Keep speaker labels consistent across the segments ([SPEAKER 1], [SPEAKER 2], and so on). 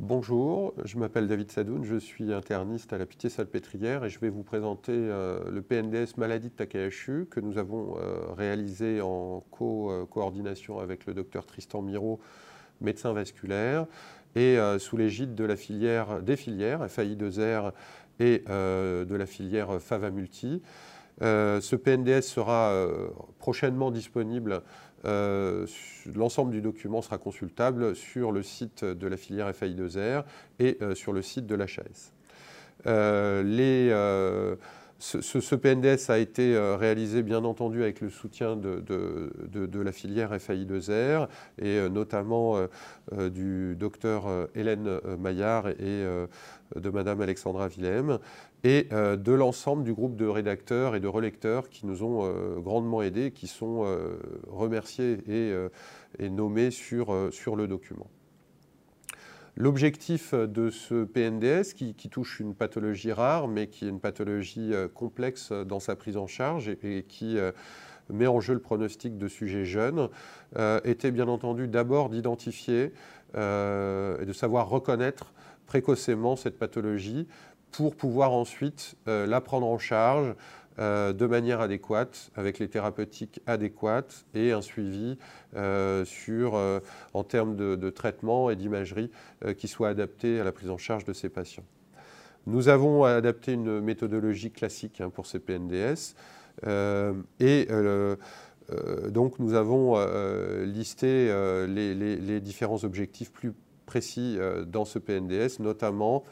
[SPEAKER 1] Bonjour, je m'appelle David Sadoun, je suis interniste à la Pitié-Salpêtrière et je vais vous présenter euh, le PNDS maladie de Takayasu que nous avons euh, réalisé en co-coordination avec le docteur Tristan Miro, médecin vasculaire, et euh, sous l'égide de la filière, des filières FAI2R et de la filière FAVA-Multi. ce PNDS sera prochainement disponible euh, l'ensemble du document sera consultable sur le site de la filière FAI2R et euh, sur le site de l'HAS. Euh, ce, PNDS a été réalisé bien entendu avec le soutien de, la filière FAI2R et notamment du docteur Hélène Maillard et de Madame Alexandra Willem et euh, de l'ensemble du groupe de rédacteurs et de relecteurs qui nous ont euh, grandement aidés, qui sont euh, remerciés et, nommés sur, sur, le document. L'objectif de ce PNDS, qui, touche une pathologie rare, mais qui est une pathologie complexe dans sa prise en charge et, qui met en jeu le pronostic de sujets jeunes, était bien entendu d'abord d'identifier et de savoir reconnaître précocement cette pathologie pour pouvoir ensuite euh, la prendre en charge euh, de manière adéquate, avec les thérapeutiques adéquates et un suivi euh, en termes de, traitement et d'imagerie qui soit adapté à la prise en charge de ces patients. Nous avons adapté une méthodologie classique hein, pour ces PNDS et donc nous avons listé les, différents objectifs plus précis dans ce PNDS, notamment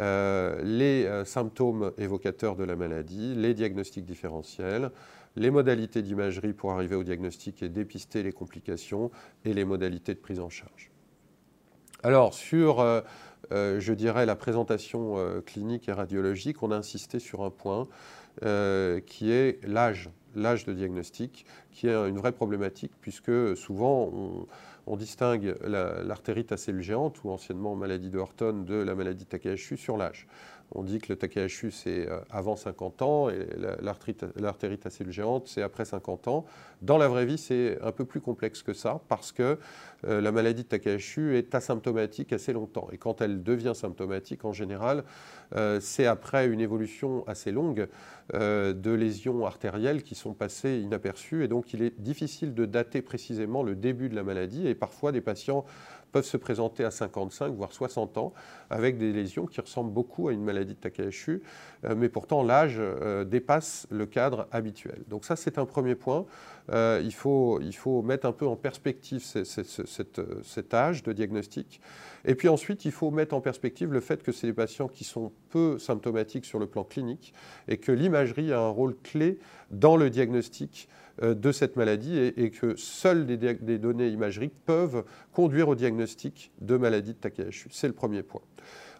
[SPEAKER 1] euh, les euh, symptômes évocateurs de la maladie, les diagnostics différentiels, les modalités d'imagerie pour arriver au diagnostic et dépister les complications et les modalités de prise en charge. Alors, sur, euh, je dirais, la présentation clinique et radiologique, on a insisté sur un point qui est l'âge, l'âge de diagnostic, qui est une vraie problématique puisque souvent on distingue l'artérite à cellules géantes, ou anciennement maladie de Horton, de la maladie de sur l'âge. On dit que le Takayasu, c'est euh, avant 50 ans et l'artérite à cellules géantes, c'est après 50 ans. Dans la vraie vie, c'est un peu plus complexe que ça parce que euh, la maladie de Takayasu est asymptomatique assez longtemps. Et quand elle devient symptomatique, en général, euh, c'est après une évolution assez longue de lésions artérielles qui sont passées inaperçues. Et donc, il est difficile de dater précisément le début de la maladie. Et parfois, des patients peuvent se présenter à 55, voire 60 ans, avec des lésions qui ressemblent beaucoup à une maladie de Takayasu, euh, mais pourtant l'âge euh, dépasse le cadre habituel. Donc ça, c'est un premier point. Euh, il, faut, il faut mettre un peu en perspective cet âge de diagnostic. Et puis ensuite, il faut mettre en perspective le fait que c'est des patients qui sont peu symptomatiques sur le plan clinique et que l'imagerie a un rôle clé dans le diagnostic de cette maladie et, que seules des, données imagériques peuvent conduire au diagnostic de maladie de Takayasu. C'est le premier point.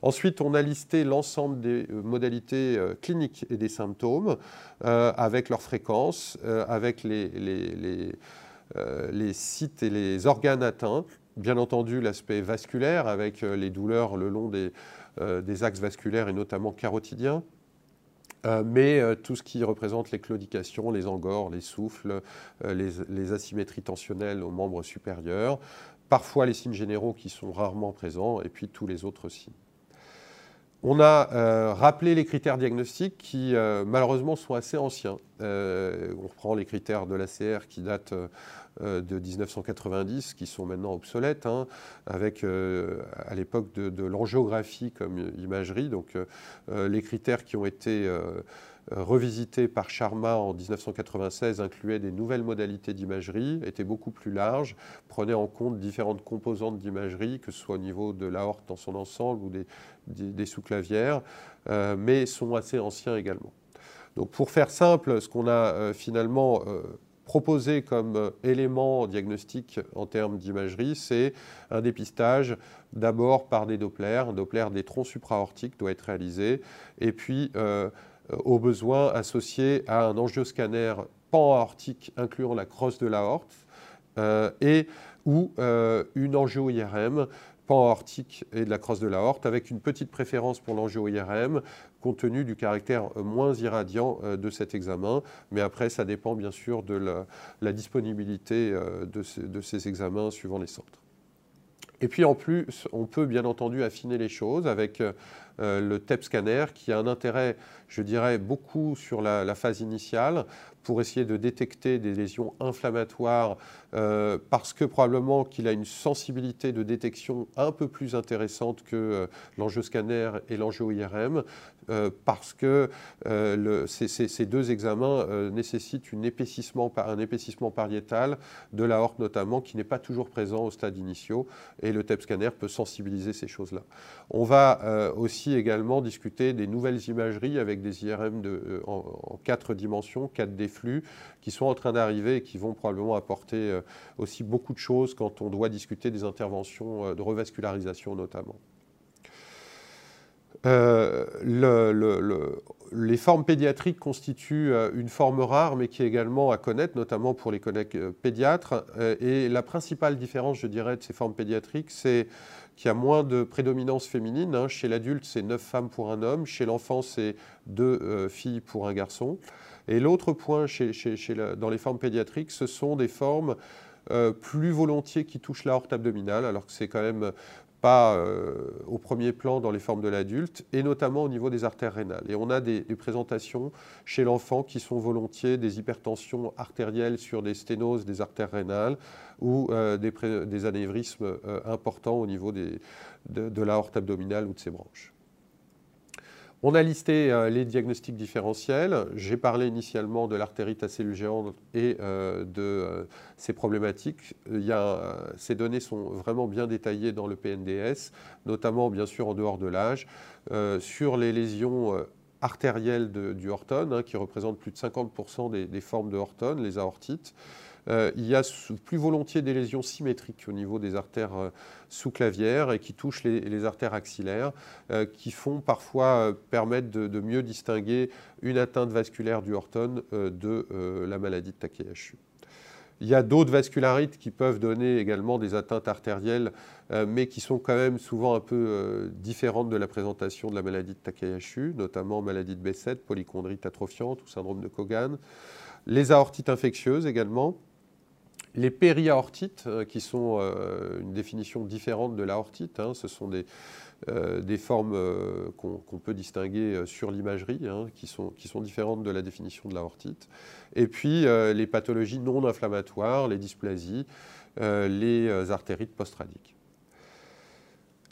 [SPEAKER 1] Ensuite, on a listé l'ensemble des euh, modalités euh, cliniques et des symptômes avec leur fréquence, avec les, sites et les organes atteints. Bien entendu, l'aspect vasculaire avec les douleurs le long des axes vasculaires et notamment carotidiens. Euh, mais euh, tout ce qui représente les claudications, les angores, les souffles, euh, les, asymétries tensionnelles aux membres supérieurs, parfois les signes généraux qui sont rarement présents, et puis tous les autres signes. On a rappelé les critères diagnostiques qui malheureusement sont assez anciens. on reprend les critères de l'ACR qui datent euh, de 1990 qui sont maintenant obsolètes, hein, avec euh, à l'époque de, l'angiographie comme imagerie. Donc euh, les critères qui ont été revisités par Sharma en 1996 incluaient des nouvelles modalités d'imagerie, étaient beaucoup plus larges, prenaient en compte différentes composantes d'imagerie, que ce soit au niveau de l'aorte dans son ensemble ou des, sous-clavières, mais sont assez anciens également. Donc pour faire simple, ce qu'on a finalement proposé comme euh, élément diagnostique en termes d'imagerie, c'est un dépistage d'abord par des Dopplers. Un Doppler des troncs supraortiques doit être réalisé, et puis euh, au besoin associé à un angioscanner pan-aortique incluant la crosse de l'aorte, euh, et ou une angio-IRM pan aortique et de la crosse de l'aorte, avec une petite préférence pour l'angio-IRM, compte tenu du caractère euh, moins irradiant euh, de cet examen. Mais après, ça dépend bien sûr de la, disponibilité euh, de, ces examens suivant les centres. Et puis en plus, on peut bien entendu affiner les choses avec le TEP scanner qui a un intérêt, je dirais, beaucoup sur la phase initiale pour essayer de détecter des lésions inflammatoires euh, parce que probablement qu'il a une sensibilité de détection un peu plus intéressante que euh, l'enjeu scanner et l'enjeu IRM. Euh, parce que ces, deux examens nécessitent une épaississement, un épaississement pariétal de la horte notamment, qui n'est pas toujours présent au stade initiaux, et le TEP scanner peut sensibiliser ces choses-là. On va aussi également discuter des nouvelles imageries avec des IRM de, en, en, quatre dimensions, 4D flux qui sont en train d'arriver et qui vont probablement apporter euh, aussi beaucoup de choses quand on doit discuter des interventions euh, de revascularisation notamment. Euh, les formes pédiatriques constituent une forme rare, mais qui est également à connaître, notamment pour les collègues pédiatres. et la principale différence, je dirais, de ces formes pédiatriques, c'est qu'il y a moins de prédominance féminine. Hein. Chez l'adulte, c'est 9 femmes pour un homme. Chez l'enfant, c'est 2 filles pour un garçon. Et l'autre point dans les formes pédiatriques, ce sont des formes euh, plus volontiers qui touchent la horte abdominale, alors que c'est quand même pas euh, au premier plan dans les formes de l'adulte, et notamment au niveau des artères rénales. Et on a des, présentations chez l'enfant qui sont volontiers des hypertensions artérielles sur des sténoses des artères rénales ou euh, des, anévrismes importants au niveau de, de la abdominale ou de ses branches. On a listé euh, les diagnostics différentiels. J'ai parlé initialement de l'artérite à cellules et euh, de euh, ces problématiques. ces données sont vraiment bien détaillées dans le PNDS, notamment bien sûr en dehors de l'âge. sur les lésions artérielles du Horton, hein, qui représentent plus de 50% des, des, formes de Horton, les aortites. Euh, il y a plus volontiers des lésions symétriques au niveau des artères euh, sous-clavières et qui touchent les, artères axillaires, euh, qui font parfois permettre de, mieux distinguer une atteinte vasculaire du Horton de la maladie de Takayasu. Il y a d'autres vascularites qui peuvent donner également des atteintes artérielles, mais qui sont quand même souvent un peu différentes de la présentation de la maladie de Takayasu, notamment maladie de Bessette, polychondrite atrophiante ou syndrome de Kogan. Les aortites infectieuses également, les périaortites, euh, qui sont euh, une définition différente de l'aortite, hein, ce sont des, euh, formes qu'on peut distinguer sur l'imagerie, hein, qui, sont, qui sont différentes de la définition de l'aortite. Et puis les pathologies non inflammatoires, les dysplasies, les artérites post-radiques.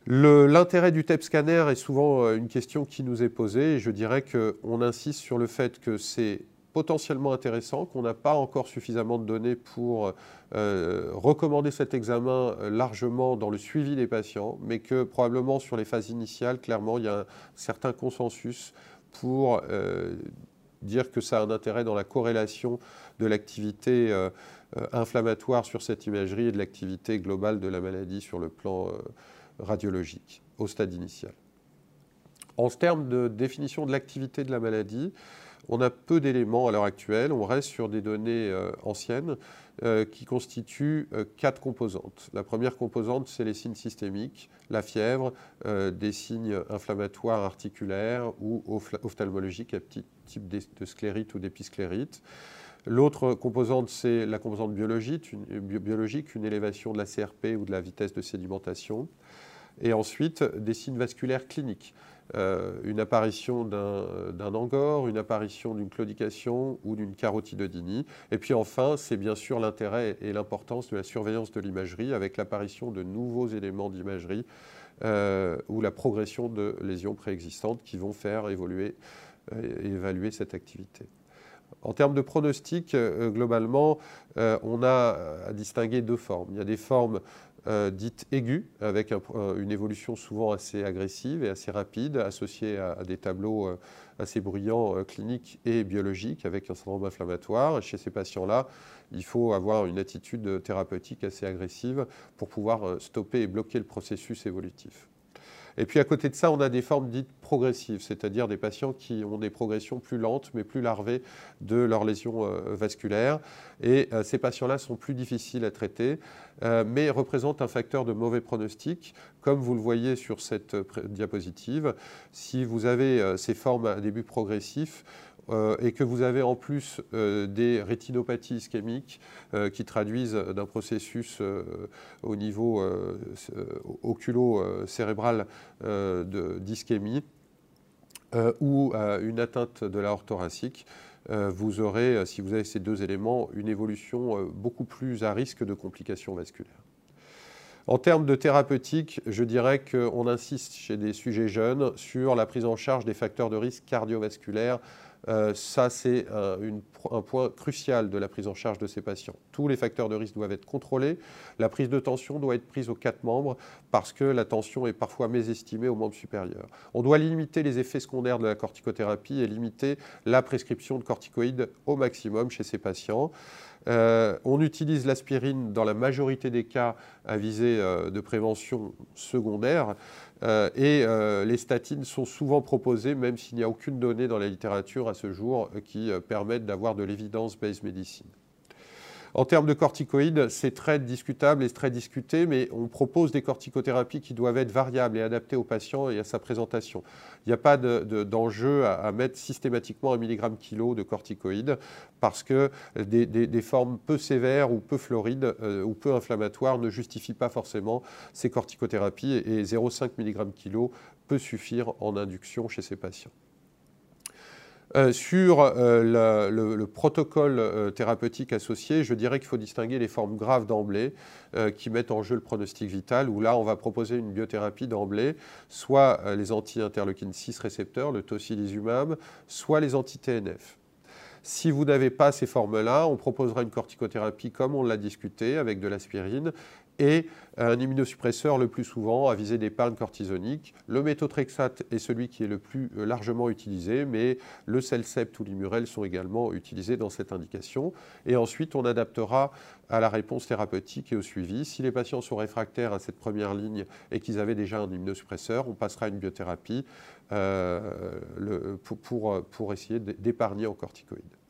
[SPEAKER 1] L'intérêt du TEP scanner est souvent une question qui nous est posée et je dirais qu'on insiste sur le fait que c'est potentiellement intéressant, qu'on n'a pas encore suffisamment de données pour euh, recommander cet examen euh, largement dans le suivi des patients, mais que probablement sur les phases initiales, clairement, il y a un certain consensus pour euh, dire que ça a un intérêt dans la corrélation de l'activité inflammatoire sur cette imagerie et de l'activité globale de la maladie sur le plan radiologique au stade initial. En termes de définition de l'activité de la maladie, on a peu d'éléments à l'heure actuelle. On reste sur des données euh, anciennes euh, qui constituent euh, quatre composantes. La première composante, c'est les signes systémiques, la fièvre, des signes inflammatoires articulaires ou ophtalmologiques à petit type de sclérite ou d'épisclérite. L'autre composante, c'est la composante biologique biologique, une élévation de la CRP ou de la vitesse de sédimentation. Et ensuite, des signes vasculaires cliniques. Euh, une apparition d'un angor, une apparition d'une claudication ou d'une carotidodynie. Et puis enfin, c'est bien sûr l'intérêt et l'importance de la surveillance de l'imagerie avec l'apparition de nouveaux éléments d'imagerie euh, ou la progression de lésions préexistantes qui vont faire évoluer et évaluer cette activité. En termes de pronostic, euh, globalement, on a à distinguer deux formes. Il y a des formes euh, dite aiguë, avec une évolution souvent assez agressive et assez rapide, associée à, des tableaux euh, assez bruyants euh, cliniques et biologiques, avec un syndrome inflammatoire. chez ces patients-là, il faut avoir une attitude thérapeutique assez agressive pour pouvoir stopper et bloquer le processus évolutif. Et puis à côté de ça, on a des formes dites progressives, c'est-à-dire des patients qui ont des progressions plus lentes mais plus larvées de leurs lésions euh, vasculaires. Et euh, ces patients-là sont plus difficiles à traiter, euh, mais représentent un facteur de mauvais pronostic, comme vous le voyez sur cette diapositive. Si vous avez ces formes à début progressif, et que vous avez en plus des rétinopathies ischémiques qui traduisent d'un processus au niveau oculo-cérébral d'ischémie ou une atteinte de l'aorte thoracique, vous aurez, si vous avez ces deux éléments, une évolution beaucoup plus à risque de complications vasculaires. En termes de thérapeutique, je dirais qu'on insiste chez des sujets jeunes sur la prise en charge des facteurs de risque cardiovasculaires. Euh, ça, c'est un, point crucial de la prise en charge de ces patients. Tous les facteurs de risque doivent être contrôlés. La prise de tension doit être prise aux quatre membres parce que la tension est parfois mésestimée aux membres supérieurs. On doit limiter les effets secondaires de la corticothérapie et limiter la prescription de corticoïdes au maximum chez ces patients. Euh, on utilise l'aspirine dans la majorité des cas à visée euh, de prévention secondaire euh, et les statines sont souvent proposées même s'il n'y a aucune donnée dans la littérature à ce jour qui permettent d'avoir de l'évidence-based medicine. En termes de corticoïdes, c'est très discutable et très discuté, mais on propose des corticothérapies qui doivent être variables et adaptées au patient et à sa présentation. Il n'y a pas d'enjeu à, mettre systématiquement un milligramme kilo de corticoïdes parce que des, formes peu sévères ou peu florides euh, ou peu inflammatoires ne justifient pas forcément ces corticothérapies et 0,5 mg kilo peut suffire en induction chez ces patients. Euh, sur euh, le, protocole euh, thérapeutique associé, je dirais qu'il faut distinguer les formes graves d'emblée qui mettent en jeu le pronostic vital, où là, on va proposer une biothérapie d'emblée, soit les anti-interleukine 6 récepteurs, le tocilizumab, soit les anti-TNF. Si vous n'avez pas ces formes-là, on proposera une corticothérapie comme on l'a discuté avec de l'aspirine et un immunosuppresseur le plus souvent à viser d'épargne cortisonique. Le méthotrexate est celui qui est le plus euh, largement utilisé, mais le Celcept ou l'Imurel sont également utilisés dans cette indication. Et ensuite, on adaptera à la réponse thérapeutique et au suivi. Si les patients sont réfractaires à cette première ligne et qu'ils avaient déjà un immunosuppresseur, on passera à une biothérapie euh, pour, pour essayer d'épargner en corticoïdes.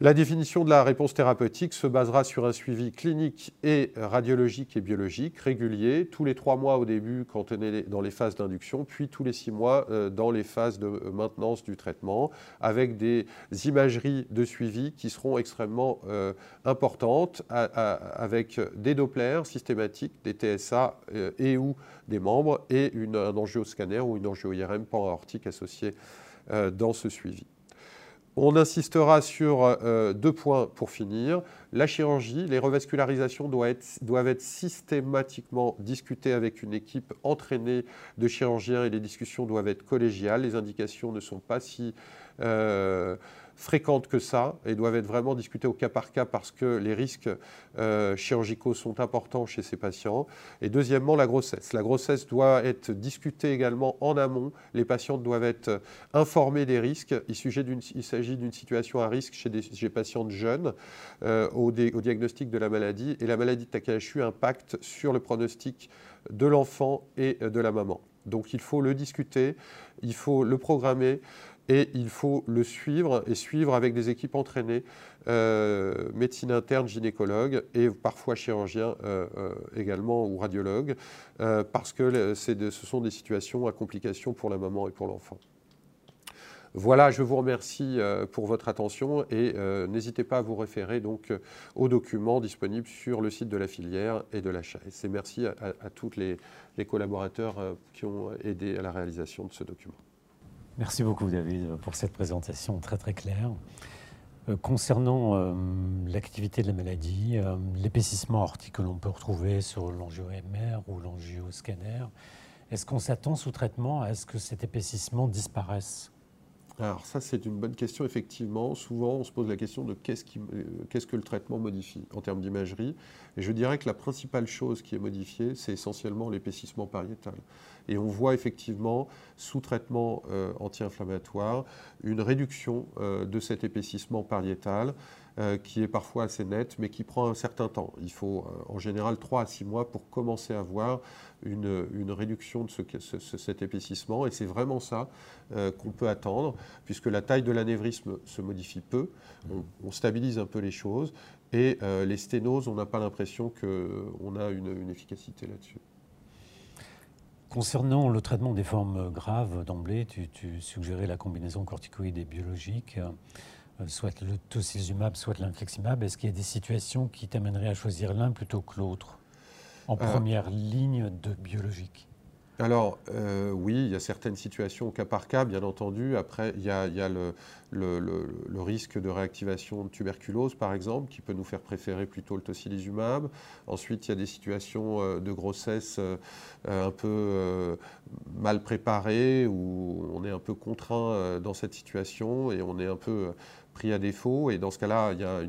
[SPEAKER 1] La définition de la réponse thérapeutique se basera sur un suivi clinique et radiologique et biologique régulier, tous les trois mois au début quand on est dans les phases d'induction, puis tous les six mois euh, dans les phases de maintenance du traitement, avec des imageries de suivi qui seront extrêmement euh, importantes, avec des Dopplers systématiques, des TSA euh, et ou des membres, et un angioscanner ou une angio-IRM pan-aortique associée dans ce suivi. On insistera sur euh, deux points pour finir. La chirurgie, les revascularisations doivent être, systématiquement discutées avec une équipe entraînée de chirurgiens et les discussions doivent être collégiales. Les indications ne sont pas si euh, fréquentes que ça et doivent être vraiment discutées au cas par cas parce que les risques euh, chirurgicaux sont importants chez ces patients. Et deuxièmement, la grossesse. La grossesse doit être discutée également en amont. Les patients doivent être informés des risques. Il s'agit d'une situation à risque chez des chez patientes jeunes euh, au, au, diagnostic de la maladie. Et la maladie de Takahashi impacte sur le pronostic de l'enfant et de la maman. Donc il faut le discuter, il faut le programmer et il faut le suivre et suivre avec des équipes entraînées, euh, médecine interne, gynécologue et parfois chirurgien euh, euh, également ou radiologue, parce que ce sont des situations à complications pour la maman et pour l'enfant. Voilà, je vous remercie pour votre attention et n'hésitez pas à vous référer donc aux documents disponibles sur le site de la filière et de la chaise. Et merci à, à tous les collaborateurs qui ont aidé à la réalisation de ce document.
[SPEAKER 2] Merci beaucoup David pour cette présentation très très claire. Euh, concernant euh, l'activité de la maladie, euh, l'épaississement aortique que l'on peut retrouver sur l'angio-MR ou l'angio-scanner, est-ce qu'on s'attend sous traitement à ce que cet épaississement disparaisse?
[SPEAKER 1] Alors ça, c'est une bonne question, effectivement. Souvent, on se pose la question de qu'est-ce, qu'est-ce que le traitement modifie en termes d'imagerie. Et je dirais que la principale chose qui est modifiée, c'est essentiellement l'épaississement pariétal. Et on voit effectivement, sous traitement euh, anti-inflammatoire, une réduction euh, de cet épaississement pariétal euh, qui est parfois assez net, mais qui prend un certain temps. Il faut en général 3 à 6 mois pour commencer à voir une, réduction de cet épaississement. Et c'est vraiment ça qu'on peut attendre, puisque la taille de l'anévrisme se modifie peu. On, stabilise un peu les choses. Et les sténoses, on n'a pas l'impression qu'on a une efficacité là-dessus.
[SPEAKER 2] Concernant le traitement des formes graves, d'emblée, tu, suggérais la combinaison corticoïde et biologique, euh, soit le tocilizumab, soit l'infliximab. Est-ce qu'il y a des situations qui t'amèneraient à choisir l'un plutôt que l'autre en euh, première ligne de biologique?
[SPEAKER 1] Alors euh, oui, il y a certaines situations au cas par cas, bien entendu. Après, il y a, le, risque de réactivation de tuberculose, par exemple, qui peut nous faire préférer plutôt le tocilizumab. Ensuite, il y a des situations euh, de grossesse euh, un peu mal préparées, où on est un peu contraint dans cette situation et on est un peu pris à défaut. Et dans ce cas-là, il y a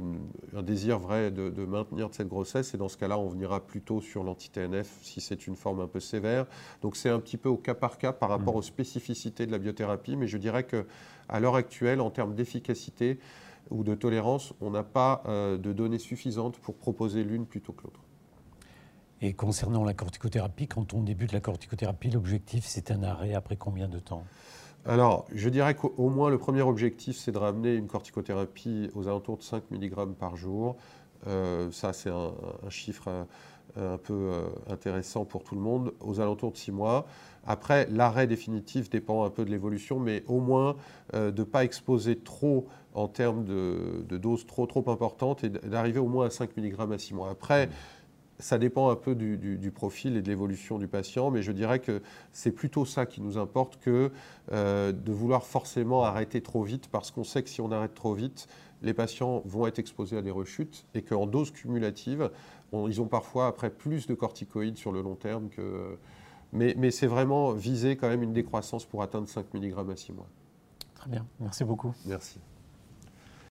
[SPEAKER 1] un désir vrai de, maintenir cette grossesse. Et dans ce cas-là, on venira plutôt sur l'anti-TNF si c'est une forme un peu sévère. Donc c'est un petit peu au cas par cas par rapport mmh. aux spécificités de la biothérapie. Mais je dirais qu'à l'heure actuelle, en termes d'efficacité ou de tolérance, on n'a pas euh, de données suffisantes pour proposer l'une plutôt que l'autre.
[SPEAKER 2] Et concernant la corticothérapie, quand on débute la corticothérapie, l'objectif c'est un arrêt après combien de temps?
[SPEAKER 1] Alors, je dirais qu'au moins le premier objectif, c'est de ramener une corticothérapie aux alentours de 5 mg par jour. Euh, ça, c'est un, chiffre euh, un peu euh, intéressant pour tout le monde, aux alentours de 6 mois. Après, l'arrêt définitif dépend un peu de l'évolution, mais au moins de ne pas exposer trop en termes de, de doses trop, trop importantes et d'arriver au moins à 5 mg à 6 mois. Après, mmh ça dépend un peu du, profil et de l'évolution du patient, mais je dirais que c'est plutôt ça qui nous importe que euh, de vouloir forcément arrêter trop vite, parce qu'on sait que si on arrête trop vite, les patients vont être exposés à des rechutes et qu'en dose cumulative, ils ont parfois après plus de corticoïdes sur le long terme que... Mais, mais c'est vraiment viser quand même une décroissance pour atteindre 5 mg à 6 mois.
[SPEAKER 2] Très bien, merci beaucoup.
[SPEAKER 1] Merci.